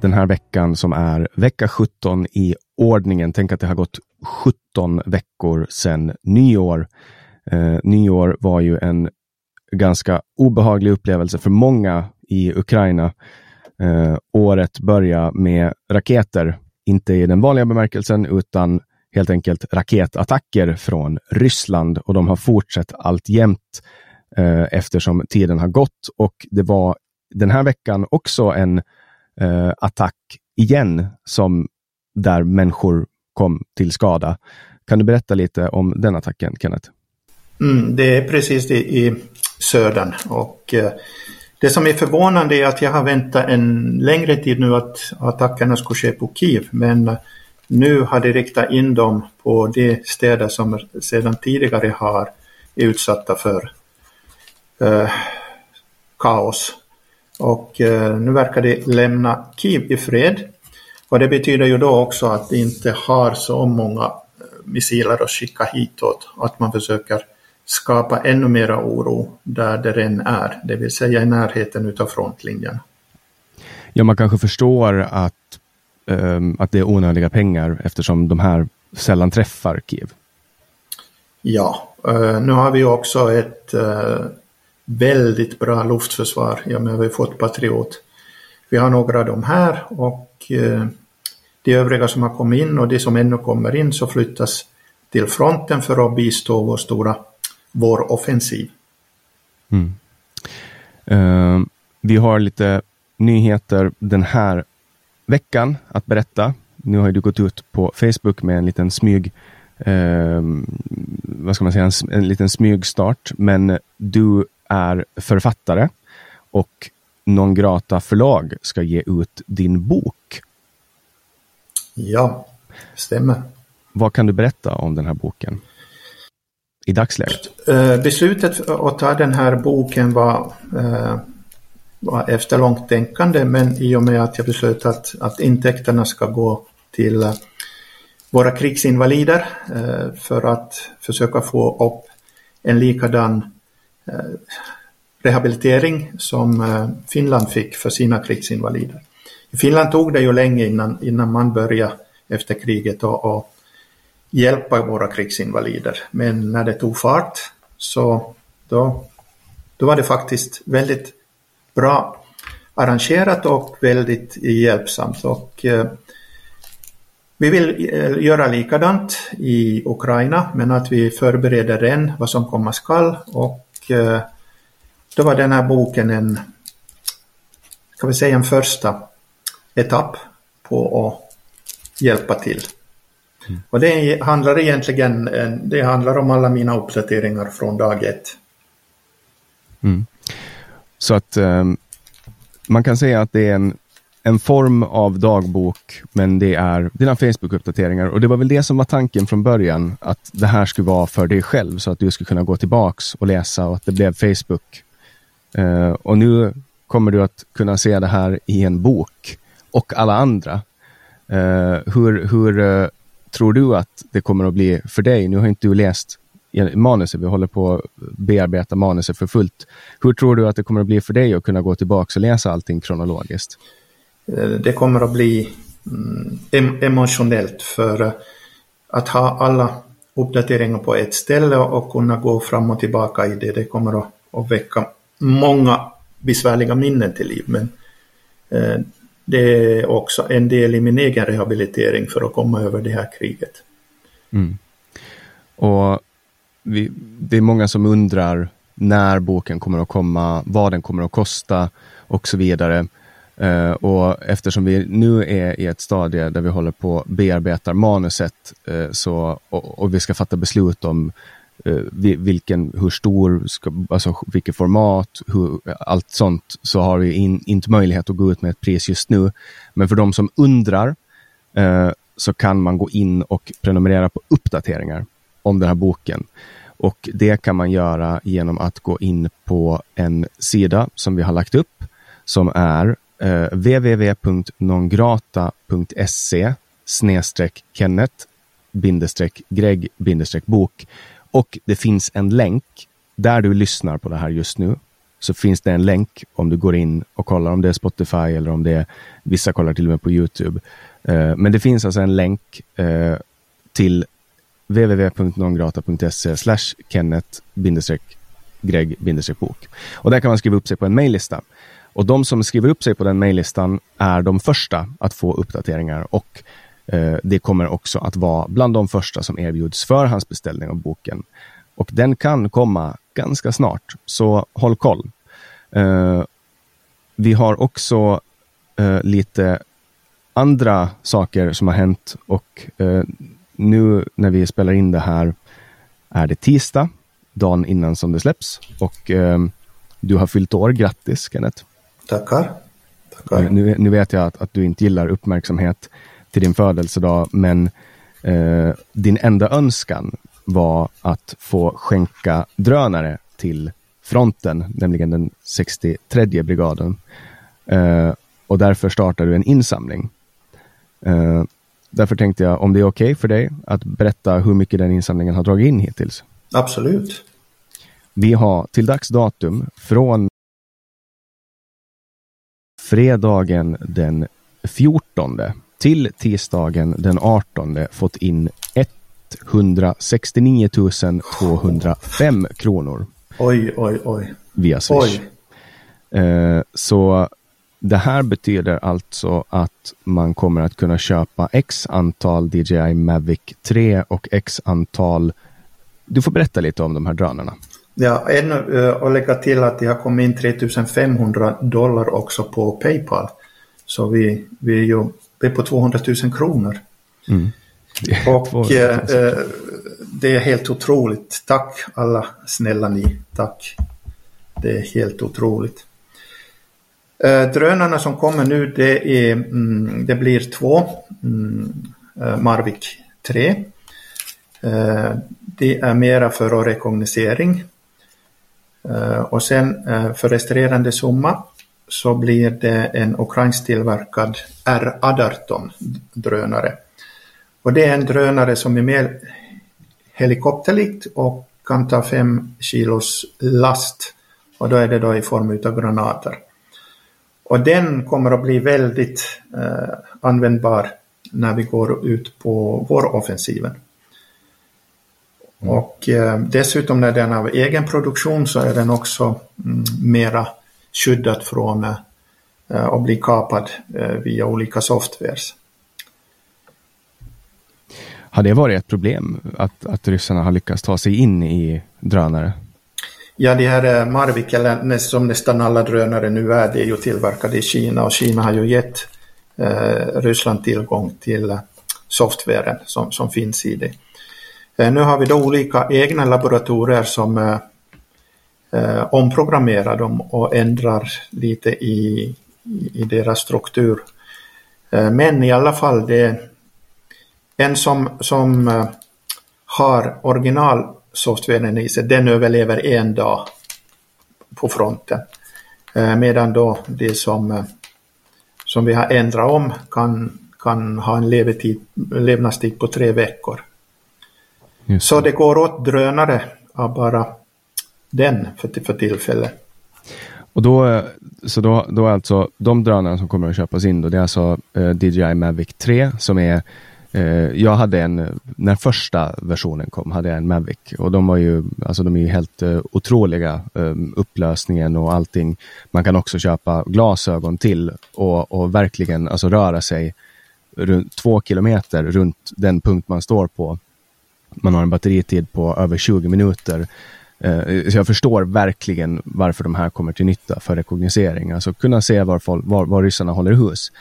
den här veckan som är vecka 17 i ordningen. Tänk att det har gått 17 veckor sedan nyår. Eh, nyår var ju en ganska obehaglig upplevelse för många i Ukraina. Eh, året börjar med raketer, inte i den vanliga bemärkelsen utan helt enkelt raketattacker från Ryssland och de har fortsatt alltjämt eh, eftersom tiden har gått och det var den här veckan också en eh, attack igen som där människor kom till skada. Kan du berätta lite om den attacken, Kenneth? Mm, det är precis det i södern och eh, det som är förvånande är att jag har väntat en längre tid nu att attackerna skulle ske på Kiev men eh, nu har de riktat in dem på de städer som sedan tidigare har är utsatta för eh, kaos. Och eh, nu verkar de lämna Kiev i fred. Och det betyder ju då också att de inte har så många eh, missiler att skicka hitåt. Att man försöker skapa ännu mera oro där det redan är, det vill säga i närheten utav frontlinjen. Ja, man kanske förstår att, um, att det är onödiga pengar eftersom de här sällan träffar Kiev. Ja, uh, nu har vi också ett uh, väldigt bra luftförsvar. Ja, men vi har fått Patriot. Vi har några av dem här och eh, de övriga som har kommit in och de som ännu kommer in så flyttas till fronten för att bistå vår stora vår offensiv. Mm. Uh, vi har lite nyheter den här veckan att berätta. Nu har du gått ut på Facebook med en liten smyg, uh, vad ska man säga, en, en liten smygstart. Men du är författare och Non Grata förlag ska ge ut din bok. Ja, stämmer. Vad kan du berätta om den här boken? i dagsläget? Eh, beslutet att ta den här boken var, eh, var efter långt tänkande men i och med att jag beslöt att, att intäkterna ska gå till eh, våra krigsinvalider för att försöka få upp en likadan Eh, rehabilitering som eh, Finland fick för sina krigsinvalider. I Finland tog det ju länge innan, innan man började efter kriget och, och hjälpa våra krigsinvalider. Men när det tog fart så då, då var det faktiskt väldigt bra arrangerat och väldigt hjälpsamt. Och, eh, vi vill eh, göra likadant i Ukraina men att vi förbereder än vad som komma skall och då var den här boken en, ska vi säga en första etapp på att hjälpa till. Mm. Och det handlar egentligen det handlar om alla mina uppdateringar från dag ett. Mm. Så att um, man kan säga att det är en, en form av dagbok, men det är dina Facebook-uppdateringar. Och det var väl det som var tanken från början, att det här skulle vara för dig själv, så att du skulle kunna gå tillbaks och läsa och att det blev Facebook. Uh, och nu kommer du att kunna se det här i en bok och alla andra. Uh, hur hur uh, tror du att det kommer att bli för dig? Nu har inte du läst manuset, vi håller på att bearbeta manuset för fullt. Hur tror du att det kommer att bli för dig att kunna gå tillbaka och läsa allting kronologiskt? Eh, det kommer att bli mm, emotionellt för eh, att ha alla uppdateringar på ett ställe och kunna gå fram och tillbaka i det, det kommer att, att väcka många besvärliga minnen till liv. Men eh, det är också en del i min egen rehabilitering för att komma över det här kriget. Mm. Och vi, det är många som undrar när boken kommer att komma, vad den kommer att kosta och så vidare. Uh, och eftersom vi nu är i ett stadie där vi håller på att bearbeta manuset uh, så, och, och, vi ska fatta beslut om uh, vilken, hur stor, ska, alltså vilket format, hur, allt sånt, så har vi in, inte möjlighet att gå ut med ett pris just nu. Men för de som undrar så kan man gå in och prenumerera på uppdateringar om den här boken. Och det kan man göra genom att gå in på en sida som vi har lagt upp som är Eh, www.nongrata.se snedstreck Kenneth bindestreck Greg bindestreck bok och det finns en länk där du lyssnar på det här just nu så finns det en länk om du går in och kollar om det är Spotify eller om det är vissa kollar till och med på Youtube. Eh, men det finns alltså en länk eh, till www.nongrata.se slash Kenneth Greg bok. Och där kan man skriva upp sig på en mejllista. Och de som skriver upp sig på den mejllistan är de första att få uppdateringar och eh, det kommer också att vara bland de första som erbjuds förhandsbeställning av boken. Och den kan komma ganska snart, så håll koll. Eh, vi har också eh, lite andra saker som har hänt och eh, nu när vi spelar in det här är det tisdag, dagen innan som det släpps. Och eh, du har fyllt år. Grattis Kenneth! Tackar! Tackar. Nu, nu, vet jag att, att, du inte gillar uppmärksamhet till din födelsedag, men eh, din enda önskan var att få skänka drönare till fronten, nämligen den 63 brigaden. Eh, och därför startar du en insamling. Eh, Därför tänkte jag om det är okej okay för dig att berätta hur mycket den insamlingen har dragit in hittills. Absolut. Vi har till dags datum från fredagen den 14 till tisdagen den 18 fått in 169 205 kronor. Oj, oj, oj. Via Swish. Oj. Eh, så det här betyder alltså att man kommer att kunna köpa x antal DJI Mavic 3 och x antal... Du får berätta lite om de här drönarna. Ja, ännu och lägga till att det har kommit in 3500 dollar också på Paypal. Så vi, vi är ju vi är på 200 000 kronor. Mm. Och eh, det är helt otroligt. Tack alla snälla ni. Tack. Det är helt otroligt. Eh, drönarna som kommer nu det, är, mm, det blir två mm, Marvik 3. Eh, det är mera för rekognosering. Eh, och sen eh, för resterande summa så blir det en ukrainsk tillverkad R18 drönare. Och det är en drönare som är mer helikopterlikt och kan ta fem kilos last. Och då är det då i form av granater. Och den kommer att bli väldigt eh, användbar när vi går ut på våroffensiven. Mm. Och eh, dessutom när den är av egen produktion så är den också mm, mera skyddad från eh, att bli kapad eh, via olika softwares. Har det varit ett problem att, att ryssarna har lyckats ta sig in i drönare? Ja, de här eh, Marvik, eller som nästan alla drönare nu är, det är ju tillverkade i Kina och Kina har ju gett eh, Ryssland tillgång till eh, softwaren som, som finns i det. Eh, nu har vi då olika egna laboratorier som eh, eh, omprogrammerar dem och ändrar lite i, i deras struktur eh, Men i alla fall, det en som, som har originalsoftwaren i sig, den överlever en dag på fronten. Medan då det som, som vi har ändrat om kan, kan ha en levetid, levnadstid på tre veckor. Så det går åt drönare av bara den för, för tillfället. Och då, så då, då är alltså de drönarna som kommer att köpas in då, det är alltså eh, DJI Mavic 3 som är eh, jag hade en, när första versionen kom, hade jag en Mavic och de var ju, alltså de är ju helt eh, otroliga, eh, upplösningen och allting. Man kan också köpa glasögon till och, och verkligen alltså röra sig runt två kilometer runt den punkt man står på. Man har en batteritid på över 20 minuter Eh, så jag förstår verkligen varför de här kommer till nytta för rekognosering. Alltså kunna se var, folk, var, var ryssarna håller hus.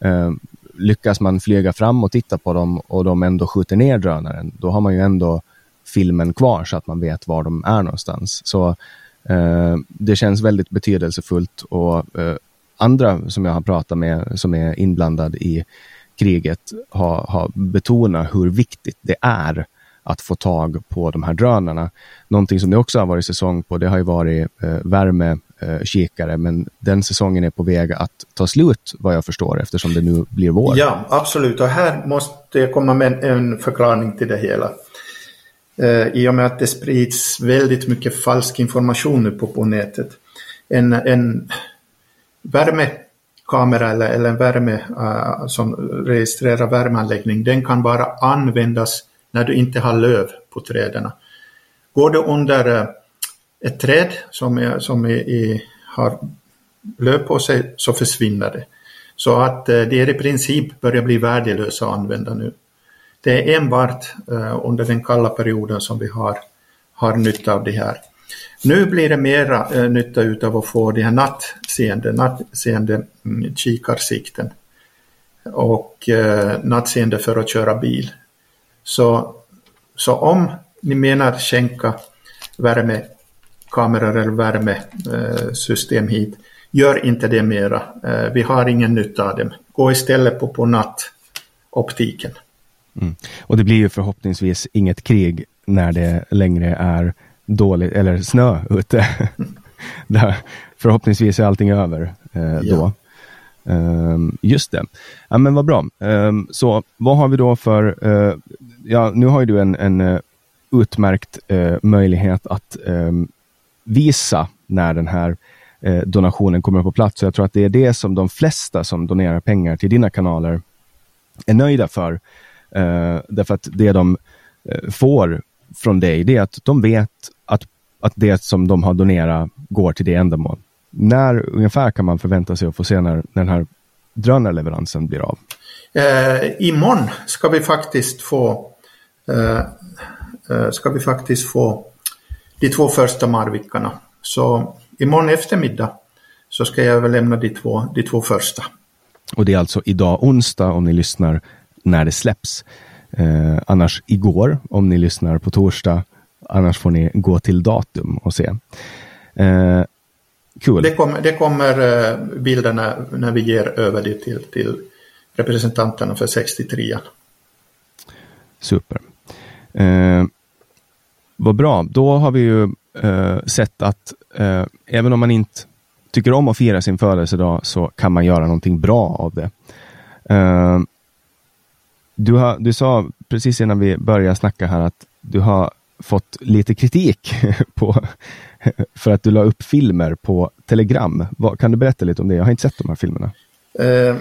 Eh, lyckas man flyga fram och titta på dem och de ändå skjuter ner drönaren, då har man ju ändå filmen kvar så att man vet var de är någonstans. Så eh, det känns väldigt betydelsefullt och eh, andra som jag har pratat med som är inblandad i kriget har, har betonat hur viktigt det är att få tag på de här drönarna. Någonting som det också har varit säsong på, det har ju varit eh, värmekikare, eh, men den säsongen är på väg att ta slut vad jag förstår eftersom det nu blir vår. Ja, absolut, och här måste jag komma med en förklaring till det hela. Eh, I och med att det sprids väldigt mycket falsk information nu på, på nätet. En, en värmekamera eller, eller en värme uh, som registrerar värmeanläggning, den kan bara användas när du inte har löv på träden. Går du under eh, ett träd som, är, som är, är, har löv på sig så försvinner det. Så att eh, det är i princip börjar bli värdelösa att använda nu. Det är enbart eh, under den kalla perioden som vi har, har nytta av det här. Nu blir det mera nytta utav att få de här nattseende, nattseende mm, kikarsikten och nattseende för att köra bil. Så, så om ni menar skänka värmekameror eller värmesystem hit, gör inte det mera. Eh, vi har ingen nytta av dem. Gå istället på, på nattoptiken. Mm. Och det blir ju förhoppningsvis inget krig när det längre är dåligt eller snö ute. Mm. förhoppningsvis är allting över eh, ja. Um, just det. Ja, men vad bra. Um, så vad har vi då för... Uh, ja, nu har ju du en, en uh, utmärkt uh, möjlighet att um, visa när den här donationen kommer på plats. Så jag tror att det är det som de flesta som donerar pengar till dina kanaler är nöjda för. Uh, därför att det de får från dig, det är att de vet att, att det som de har donerat går till det ändamål när ungefär kan man förvänta sig att få se när, när den här drönarleveransen blir av? Eh, imorgon ska vi faktiskt få eh, eh, ska vi faktiskt få de två första Marvikarna. Så imorgon eftermiddag så ska jag överlämna de två, de två första. Och det är alltså idag onsdag om ni lyssnar när det släpps. Eh, annars igår om ni lyssnar på torsdag. Annars får ni gå till datum och se. Eh, Cool. Det, kommer, det kommer eh, bilderna när vi ger över det till, till representanterna för 63 Super. Eh, vad bra, då har vi ju eh, sett att eh, även om man inte tycker om att fira sin födelsedag så kan man göra någonting bra av det. Eh, du, har, du sa precis innan vi började snacka här att du har fått lite kritik på, för att du la upp filmer på Telegram. Kan du berätta lite om det? Jag har inte sett de här filmerna. Uh,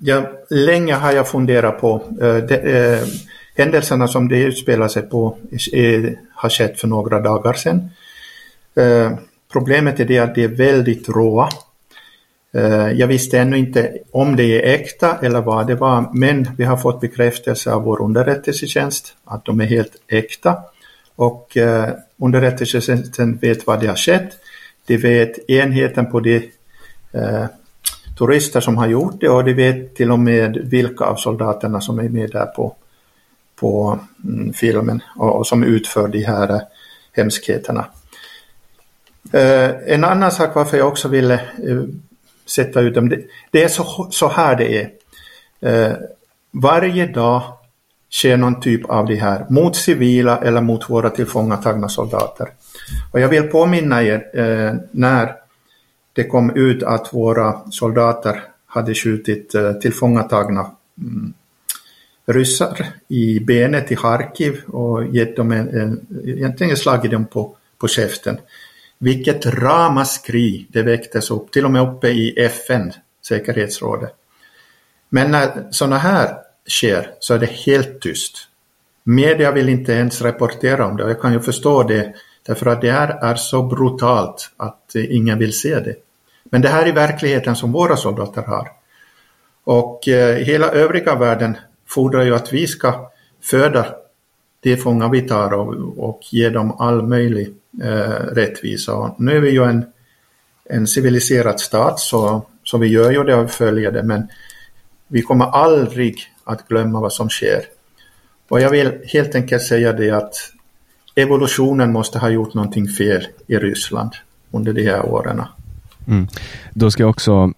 ja, länge har jag funderat på eh, uh, de, uh, eh, händelserna som det utspelar sig på har skett för några dagar sedan. problemet är det att det är väldigt råa. Jag visste ännu inte om det är äkta eller vad det var, men vi har fått bekräftelse av vår underrättelsetjänst att de är helt äkta. Och eh, underrättelsetjänsten vet vad det har skett. De vet enheten på de eh, turister som har gjort det och de vet till och med vilka av soldaterna som är med där på, på mm, filmen och, och, som utför de här eh, hemskheterna. Eh, en annan sak varför jag också ville eh, sätta ut dem, det, det är så, så här det är. Eh, varje dag sker någon typ av det här mot civila eller mot våra tillfångatagna soldater. Och jag vill påminna er eh, när det kom ut att våra soldater hade skjutit eh, tillfångatagna mm, ryssar i benet i Harkiv och gett dem en, en, egentligen slagit dem på, på käften. Vilket ramaskri det väcktes upp, till och med uppe i FN, säkerhetsrådet. Men när sådana här sker så är det helt tyst. Media vill inte ens rapportera om det och jag kan ju förstå det därför att det här är så brutalt att eh, ingen vill se det. Men det här är verkligheten som våra soldater har. Och eh, hela övriga världen fordrar ju att vi ska föda de fångar vi tar och, och ge dem all möjlig eh, rättvisa. Och nu är vi ju en, en civiliserad stat så, så vi gör ju det och följer det men vi kommer aldrig att glömma vad som sker. Och jag vill helt enkelt säga det att evolutionen måste ha gjort någonting fel i Ryssland under de här åren. Mm. Då ska jag också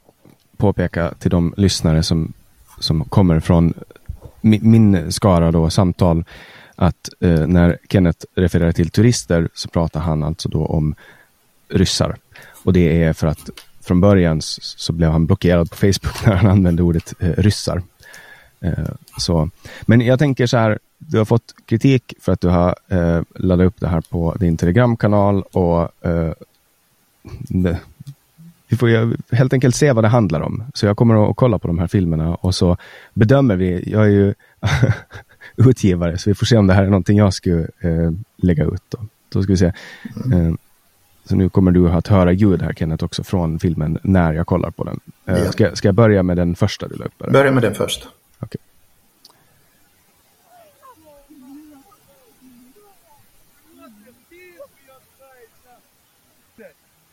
påpeka till de lyssnare som, som kommer från min, min skara då, samtal att eh, när Kenneth refererar till turister så pratar han alltså då om ryssar. Och det är för att från början så, så blev han blockerad på Facebook när han använde ordet eh, ryssar. Eh, så. Men jag tänker så här, du har fått kritik för att du har eh, laddat upp det här på din telegramkanal och eh, det, vi får ju helt enkelt se vad det handlar om. Så jag kommer att kolla på de här filmerna och så bedömer vi. Jag är ju utgivare, så vi får se om det här är någonting jag skulle eh, lägga ut. Då. då ska vi se. Mm. Så nu kommer du att höra ljud här Kenneth också från filmen när jag kollar på den. Eh, ja. ska, ska jag börja med den första du la upp? Börja med den första. Okay.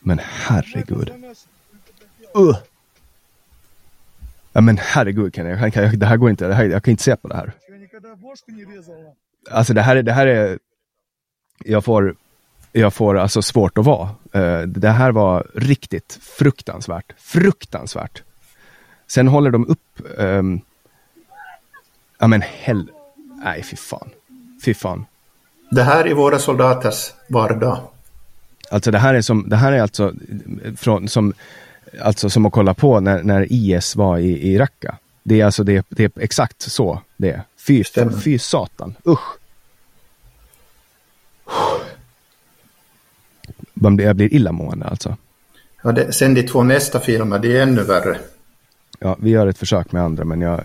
Men herregud. Uh. Ja men herregud kan jag, kan jag, det här går inte, det här, jag kan inte se på det här. Alltså det här, det här är, jag får, jag får alltså svårt att vara. Uh, det här var riktigt fruktansvärt, fruktansvärt. Sen håller de upp, um, ja men hell, nej fy fan, fy fan. Det här är våra soldaters vardag. Alltså det här är som, det här är alltså från, som, alltså som att kolla på när, när IS var i, i Raqqa. Det är alltså det, det är exakt så det är. Fy, fy satan, usch. Jag blir illamående alltså. Ja, det, sen de två nästa filmer, det är ännu värre. Ja, vi gör ett försök med andra, men jag,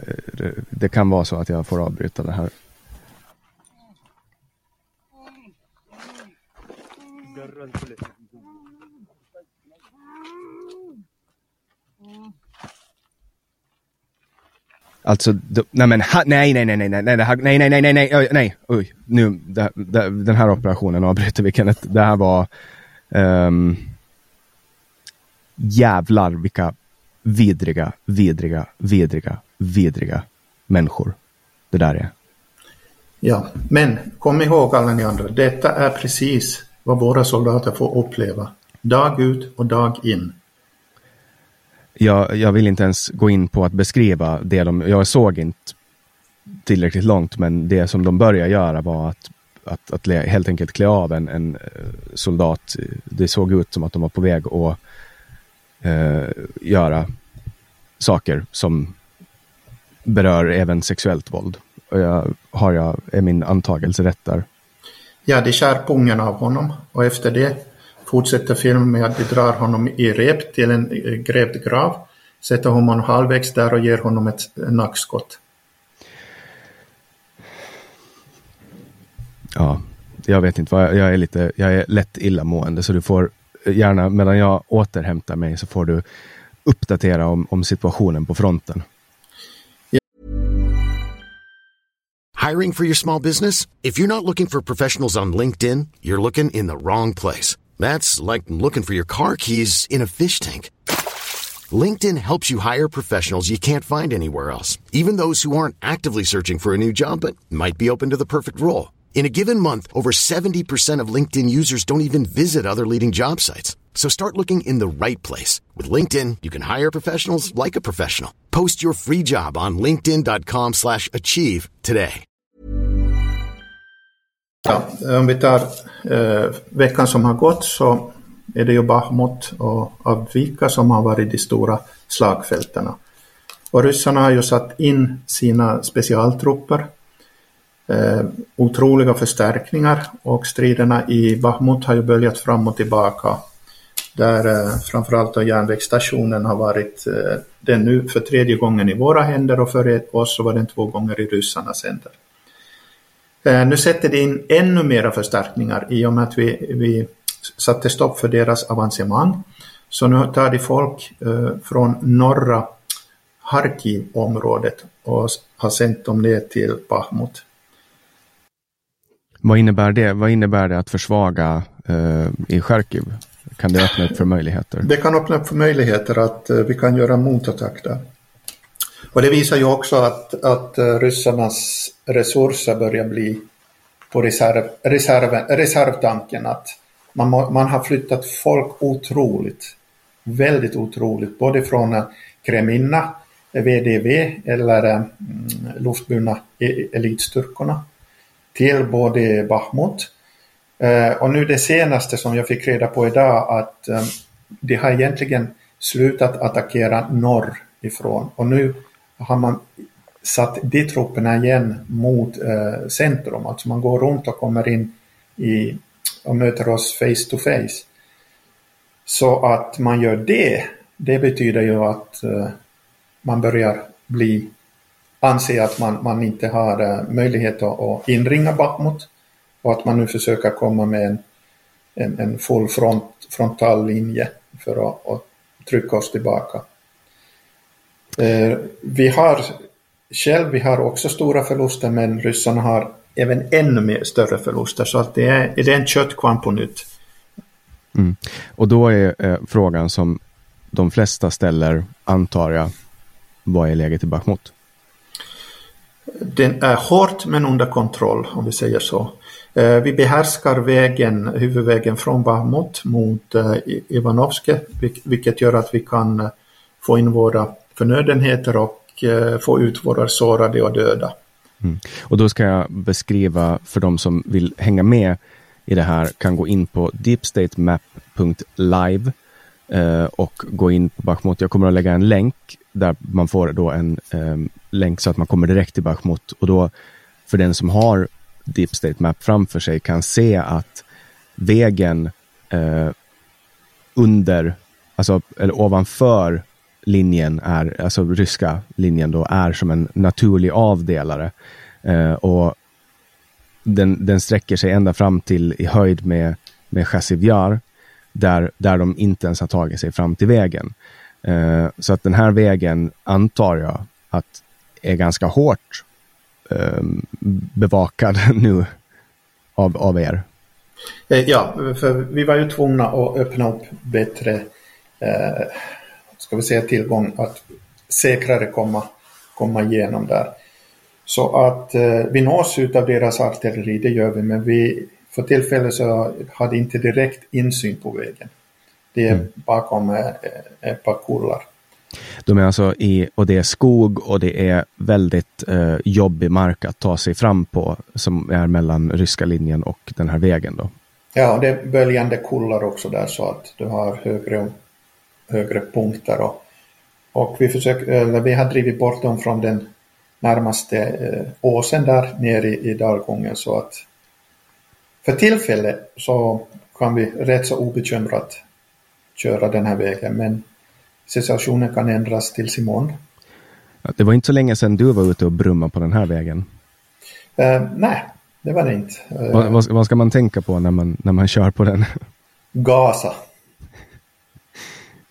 det kan vara så att jag får avbryta det här. Alltså, nej men ha, nej, nej, nej, nej, nej, nej, nej, nej, nej, nej, nej, nej, oj, nu, det, det, den här operationen avbryter vi Kenneth. Det här var um, jävlar vilka vidriga, vidriga, vidriga, vidriga människor det där är. Ja, men kom ihåg alla ni andra, detta är precis vad våra soldater får uppleva. Dag ut och dag in. Jag, jag vill inte ens gå in på att beskriva det de, jag såg inte tillräckligt långt, men det som de började göra var att, att, att helt enkelt klä av en, en eh, soldat. Det såg ut som att de var på väg att eh, göra saker som berör även sexuellt våld. Och jag, har jag, är min antagelse rätt där? Ja, de skär pungen av honom och efter det fortsätter filmen med att de drar honom i rep till en eh, grävd grav, sätter honom halvvägs där och ger honom ett nackskott. Ja, jag vet inte vad jag är lite, jag är lätt illamående så du får gärna, medan jag återhämtar mig så får du uppdatera om, om situationen på fronten. Hiring for your small business? If you're not looking for professionals on LinkedIn, you're looking in the wrong place. That's like looking for your car keys in a fish tank. LinkedIn helps you hire professionals you can't find anywhere else, even those who aren't actively searching for a new job but might be open to the perfect role. In a given month, over 70% of LinkedIn users don't even visit other leading job sites. So start looking in the right place. With LinkedIn, you can hire professionals like a professional. Post your free job on linkedin.com slash achieve today. Ja, om vi tar eh, veckan som har gått så är det ju Bahmut och Avdvika som har varit de stora slagfältena. Och ryssarna har ju satt in sina specialtrupper eh, otroliga förstärkningar och striderna i Bahmut har ju böljat fram och tillbaka. Där eh, framförallt då järnvägsstationen har varit eh, den nu för tredje gången i våra händer och för oss så var den två gånger i ryssarnas händer. Eh, nu sätter det in ännu mera förstärkningar i och med att vi, vi satte stopp för deras avancemang. Så nu tar de folk eh, från norra Harkivområdet och har sänt dem ner till Bahmut. Vad innebär det? Vad innebär det att försvaga eh, i Charkiv? Kan det öppna upp för möjligheter? Det kan öppna upp för möjligheter att eh, vi kan göra motattack där. Och det visar ju också att, att eh, ryssarnas resurser börjar bli på reserv, reserv, reservtanken. Att man, man har flyttat folk otroligt, väldigt otroligt, både från eh, Kreminna, VDV eh, eller uh, luftburna e-, elitstyrkorna till både Bahmut eh, och nu det senaste som jag fick reda på idag att eh, de har egentligen slutat attackera norr ifrån. Och nu har man satt de trupperna igen mot eh, centrum, alltså man går runt och kommer in i, och möter oss face to face. Så att man gör det, det betyder ju att eh, man börjar bli anser att man, man inte har eh, möjlighet att, att inringa Bachmut och att man nu försöker komma med en, en, en full front, frontal linje för att, att trycka oss tillbaka. Eh, vi har själv, vi har också stora förluster men ryssarna har även ännu mer större förluster så att det är, det är en köttkvarn på nytt. Mm. Och då är eh, frågan som de flesta ställer, antar jag, vad är läget i Bachmut? Den är hårt men under kontroll om vi säger så. Eh, vi behärskar vägen, huvudvägen från Bahmut mot eh, Ivanovske vilket gör att vi kan eh, få in våra förnödenheter och få ut våra sårade och döda. Mm. Och då ska jag beskriva för de som vill hänga med i det här kan gå in på deepstatemap.live Eh, och gå in på Bachmut. Jag kommer att lägga en länk där man får då en eh, länk så att man kommer direkt till Bachmut och då för den som har Deep State Map framför sig kan se att vägen eh, under, alltså eller ovanför linjen är, alltså ryska linjen då, är som en naturlig avdelare. Eh, och den, den sträcker sig ända fram till i höjd med, med Chassivjar, där, där de inte ens har tagit sig fram till vägen. Eh, så att den här vägen antar jag att är ganska hårt eh, bevakad nu av, av er. Eh, ja, för vi var ju tvungna att öppna upp bättre eh, ska vi säga, tillgång att säkrare komma, komma igenom där. Så att eh, vi nås av deras artilleri, det gör vi, men vi för tillfället så hade inte direkt insyn på vägen. Det är mm. bakom eh, ett par kullar. De är alltså i, och det är skog och det är väldigt eh, jobbig mark att ta sig fram på som är mellan ryska linjen och den här vägen då. Ja, det är böljande kullar också där så att du har högre, högre punkter och, och vi, försöker, eller vi har drivit bort dem från den närmaste eh, åsen där nere i, i dalgången så att för tillfället så kan vi rätt så obekymrat köra den här vägen men situationen kan ändras tills imorgon. Det var inte så länge sedan du var ute och brumma på den här vägen. Uh, nej, det var det inte. Uh, vad, vad, vad, ska man tänka på när man, när man kör på den? Gasa.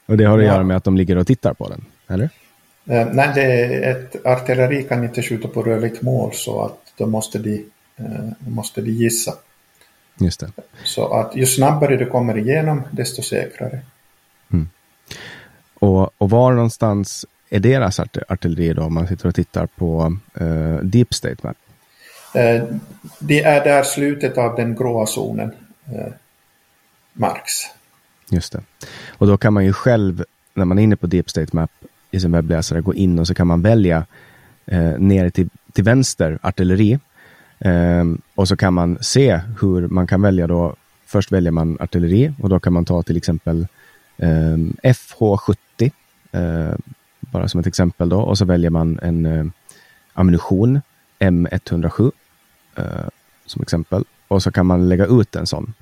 och det har att ja. göra med att de ligger och tittar på den, eller? Uh, nej, det är ett artilleri kan inte skjuta på rörligt mål så att då måste de, måste de gissa. Just det. Så att ju snabbare du kommer igenom, desto säkrare. Mm. Och, och var någonstans är deras artilleri då, om man sitter och tittar på uh, Deep State Map? Eh, det är där slutet av den gråa zonen eh, marks. Just det. Och då kan man ju själv, när man är inne på Deep State Map i sin webbläsare, gå in och så kan man välja eh, nere till, till vänster artilleri. Eh, och så kan man se hur man kan välja då. Först väljer man artilleri och då kan man ta till exempel eh, FH70. Eh, bara som ett exempel då. Och så väljer man en eh, ammunition M107 eh, som exempel. Och så kan man lägga ut en sån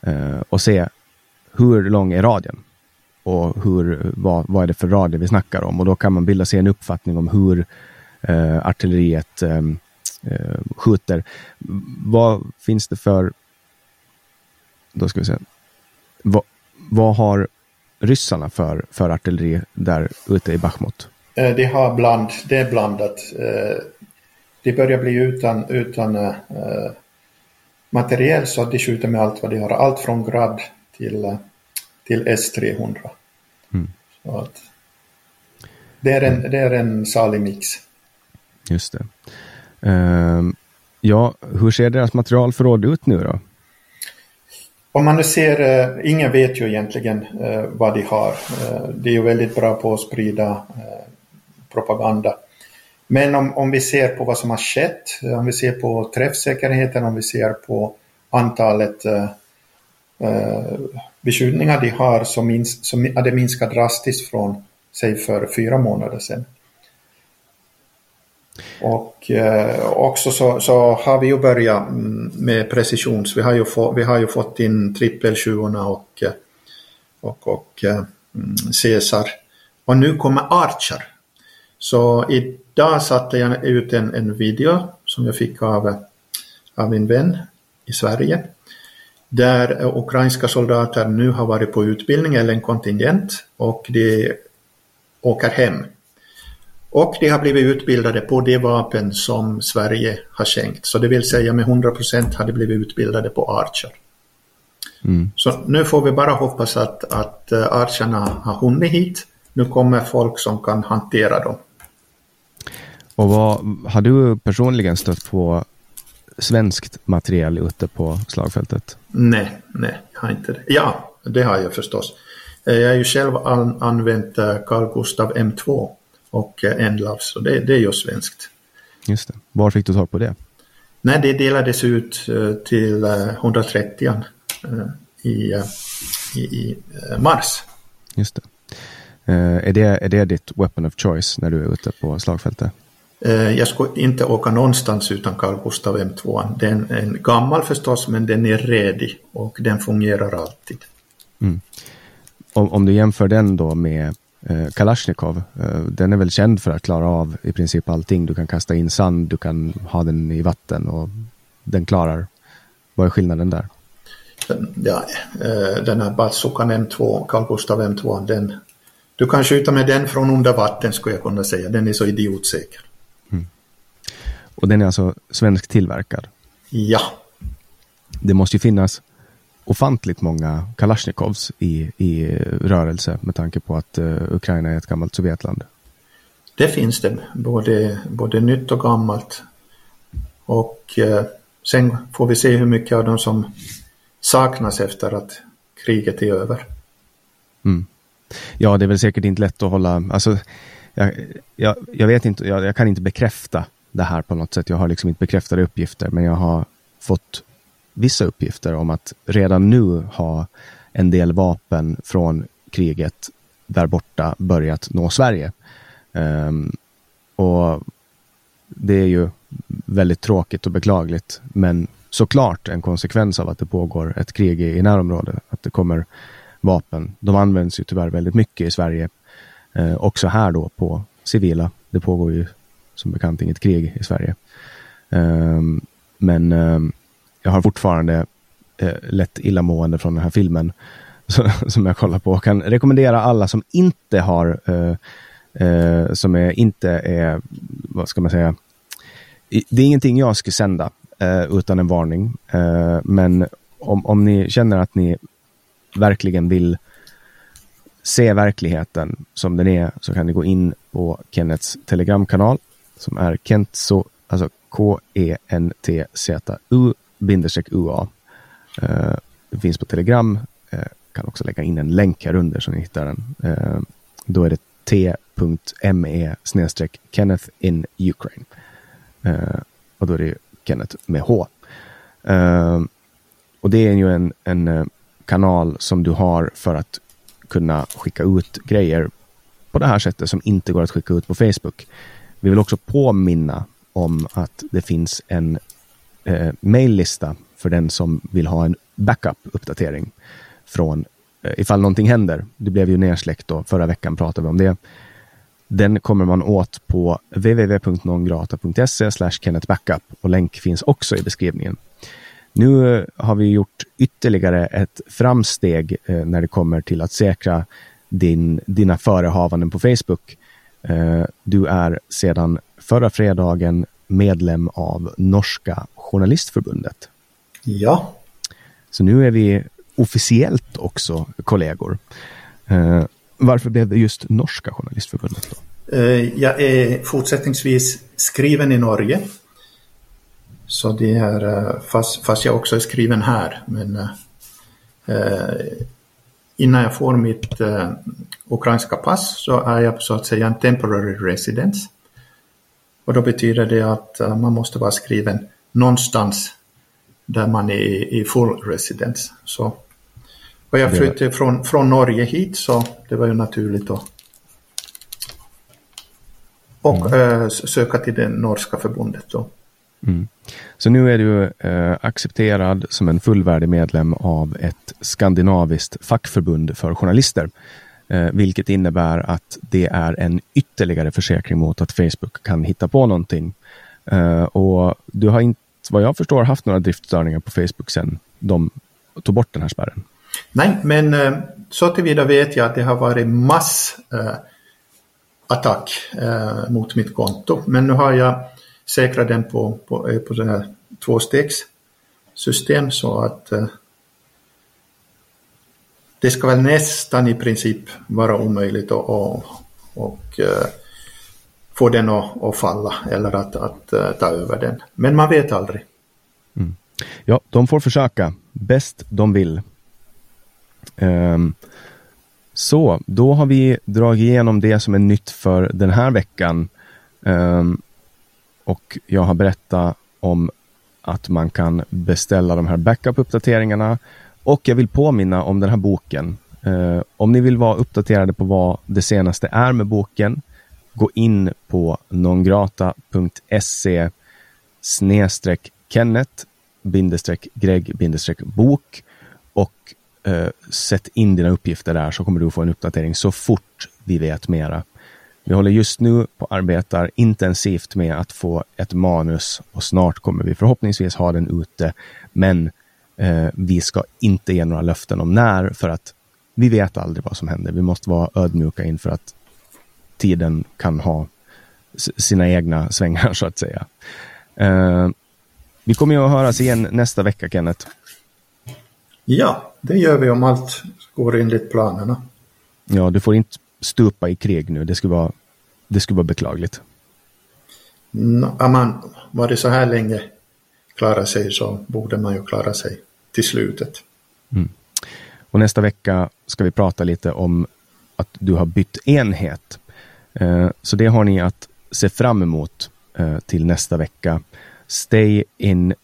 eh, och se hur lång är radien och hur, vad, vad är det för radie vi snackar om. Och då kan man bilda sig en uppfattning om hur eh, artilleriet eh, eh, skjuter. Vad finns det för... Då ska vi se. Vad, vad har ryssarna för, för artilleri där ute i Bachmut? Eh, de har bland, det är blandat. Eh, de börjar bli utan, utan uh, materiel så att de skjuter med allt vad de har. Allt från Grad till, till S300. Mm. Så att det, är en, det är en salig mix. Just det. Ehm, ja, hur ser deras materialförråd ut nu då? Om man nu ser, eh, ingen vet ju egentligen eh, vad de har. Eh, uh, de är ju väldigt bra på att sprida propaganda. Men om, om vi ser på vad som har skett, om vi ser på träffsäkerheten, om vi ser på antalet eh, eh beskjutningar de har så, minst, så har det minskat drastiskt från, säg för fyra månader sedan. Och eh, också så, så, har vi ju börjat mm, med precisions. Vi har ju, få, vi har ju fått in trippel och, eh, och, och eh, mm, Caesar. Och nu kommer Archer. Så idag satte jag ut en, en video som jag fick av, av min vän i Sverige. Där eh, ukrainska soldater nu har varit på utbildning eller en kontingent och de åker hem. Och de har blivit utbildade på de vapen som Sverige har skänkt. Så det vill säga med 100% har de blivit utbildade på Archer. Mm. Så nu får vi bara hoppas att, att eh, Archerna har hunnit hit. Nu kommer folk som kan hantera dem. Och vad, har du personligen stött på svenskt material ute på slagfältet? Nej, nej, jag har inte det. Ja, det har jag förstås. Eh, jag har ju själv an, använt eh, Carl Gustav M2 och eh, Enlav, så det, det är ju svenskt. Just det. Var fick du tag på det? Nej, det delades ut till 130 i, i, i mars. Just det. Är, det. är det ditt weapon of choice när du är ute på slagfältet? Eh, jag skulle inte åka någonstans utan Carl Gustaf M2. Den är gammal förstås, men den är redig och den fungerar alltid. Mm. Om, om, du jämför den då med eh, Kalashnikov, eh, den är väl känd för att klara av i princip allting. Du kan kasta in sand, du kan ha den i vatten och den klarar. Vad är skillnaden där? Ja, eh, den här bazookan M2, Carl Gustaf M2, den, du kan skjuta med den från under vatten skulle jag kunna säga. Den är så idiotsäker. Och den är alltså svensk tillverkad? Ja. Det måste ju finnas ofantligt många Kalashnikovs i, i rörelse med tanke på att uh, Ukraina är ett gammalt Sovjetland. Det finns det, både, både nytt och gammalt. Och uh, sen får vi se hur mycket av dem som saknas efter att kriget är över. Mm. Ja, det är väl säkert inte lätt att hålla, alltså, jag, jag, jag vet inte, jag, jag, kan inte bekräfta det här på något sätt. Jag har liksom inte bekräftade uppgifter, men jag har fått vissa uppgifter om att redan nu ha en del vapen från kriget där borta börjat nå Sverige. Um, och det är ju väldigt tråkigt och beklagligt, men såklart en konsekvens av att det pågår ett krig i, i närområdet, att det kommer vapen. De används ju tyvärr väldigt mycket i Sverige, eh, också här då på civila. Det pågår ju som bekant inget krig i Sverige. Um, men um, jag har fortfarande eh, lätt illamående från den här filmen som jag kollar på. och kan rekommendera alla som inte har, eh, eh, som är, inte är, vad ska man säga, det är ingenting jag ska sända eh, utan en varning. Eh, men om, om ni känner att ni verkligen vill se verkligheten som den är så kan ni gå in på Kennets telegramkanal som är Kentso, alltså Binderstreck UA. Eh, det finns på Telegram. Eh, kan också lägga in en länk här under så ni hittar den. Eh, då är det t.me Kenneth in Ukraine. Eh, och då är det Kenneth med H. Eh, och det är ju en, en eh, kanal som du har för att kunna skicka ut grejer på det här sättet som inte går att skicka ut på Facebook. Vi vill också påminna om att det finns en eh, maillista för den som vill ha en backup-uppdatering från eh, ifall någonting händer. Det blev ju nersläckt då, förra veckan pratade vi om det. Den kommer man åt på www.nongrata.se kennetbackup och länk finns också i beskrivningen. Nu eh, har vi gjort ytterligare ett framsteg eh, när det kommer till att säkra din, dina förehavanden på Facebook. Eh, du är sedan förra fredagen medlem av Norska Journalistförbundet. Ja. Så nu är vi officiellt också kollegor. Eh, varför blev det just Norska Journalistförbundet? Då? Eh, jag är fortsättningsvis skriven i Norge. Så det är, eh, fast, fast jag också är skriven här. Men eh, innan jag får mitt eh, ukrainska pass så är jag så att säga en temporary residence. Och då betyder det att man måste vara skriven någonstans där man är i full residence. Så, och jag flyttade från, från Norge hit så det var ju naturligt att och mm. äh, söka till det norska förbundet. Då. Mm. Så nu är du äh, accepterad som en fullvärdig medlem av ett skandinaviskt fackförbund för journalister. Äh, vilket innebär att det är en ytterligare försäkring mot att Facebook kan hitta på någonting. Eh, och du har inte, vad jag förstår, haft några driftstörningar på Facebook sedan de tog bort den här spärren. Nej, men eh, så tillvida vet jag att det har varit mass eh, attack uh, mot mitt konto. Men nu har jag säkrat den på, på, på den här tvåstegssystem så att det ska väl nästan i princip vara omöjligt att och, och, eh, få den att, att, falla eller att, att eh, ta över den. Men man vet aldrig. Mm. Ja, de får försöka bäst de vill. Um, så, då har vi dragit igenom det som är nytt för den här veckan. Um, och jag har berättat om att man kan beställa de här backup-uppdateringarna. Och jag vill påminna om den här boken. Uh, om ni vill vara uppdaterade på vad det senaste är med boken, gå in på nongrata.se snedstreck Kenneth bindestreck Greg bindestreck bok och eh, sätt in dina uppgifter där så kommer du få en uppdatering så fort vi vet mera. Vi håller just nu på arbetar intensivt med att få ett manus och snart kommer vi förhoppningsvis ha den ute. Men eh, vi ska inte ge några löften om när för att vi vet aldrig vad som händer. Vi måste vara ödmjuka inför att tiden kan ha sina egna svängar så att säga. Eh, vi kommer ju att höras igen nästa vecka Kenneth. Ja, det gör vi om allt går enligt planerna. Ja, du får inte stupa i krig nu. Det skulle vara, det skulle vara beklagligt. No, man varit så här länge klara sig så borde man ju klara sig till slutet. Mm. Och nästa vecka ska vi prata lite om att du har bytt enhet. Eh, så det har ni att se fram emot eh, till nästa vecka. Stay in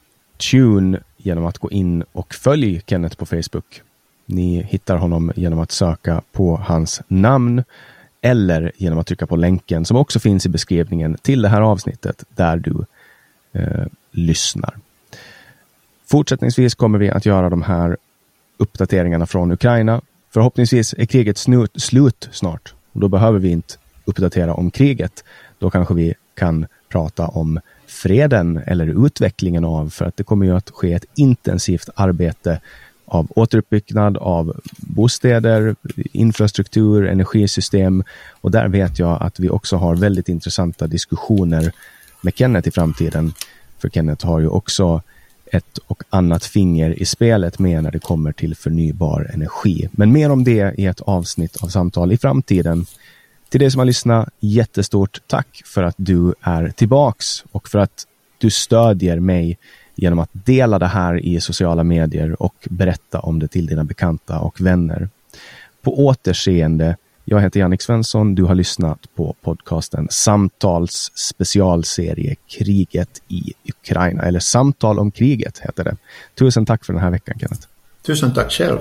tune genom att gå in och följ Kenneth på Facebook. Ni hittar honom genom att söka på hans namn eller genom att trycka på länken som också finns i beskrivningen till det här avsnittet där du eh, lyssnar. Fortsättningsvis kommer vi att göra de här uppdateringarna från Ukraina. Förhoppningsvis är kriget snut, slut snart och då behöver vi inte uppdatera om kriget. Då kanske vi kan prata om freden eller utvecklingen av, för att det kommer ju att ske ett intensivt arbete av återuppbyggnad av bostäder, infrastruktur, energisystem och där vet jag att vi också har väldigt intressanta diskussioner med Kenneth i framtiden. För Kenneth har ju också ett och annat finger i spelet med när det kommer till förnybar energi. Men mer om det i ett avsnitt av samtal i framtiden. Till dig som har lyssnat, jättestort tack för att du är tillbaks och för att du stödjer mig genom att dela det här i sociala medier och berätta om det till dina bekanta och vänner. På återseende. Jag heter Jannik Svensson. Du har lyssnat på podcasten Samtals specialserie Kriget i Ukraina, eller Samtal om kriget heter det. Tusen tack för den här veckan, Kenneth. Tusen tack själv.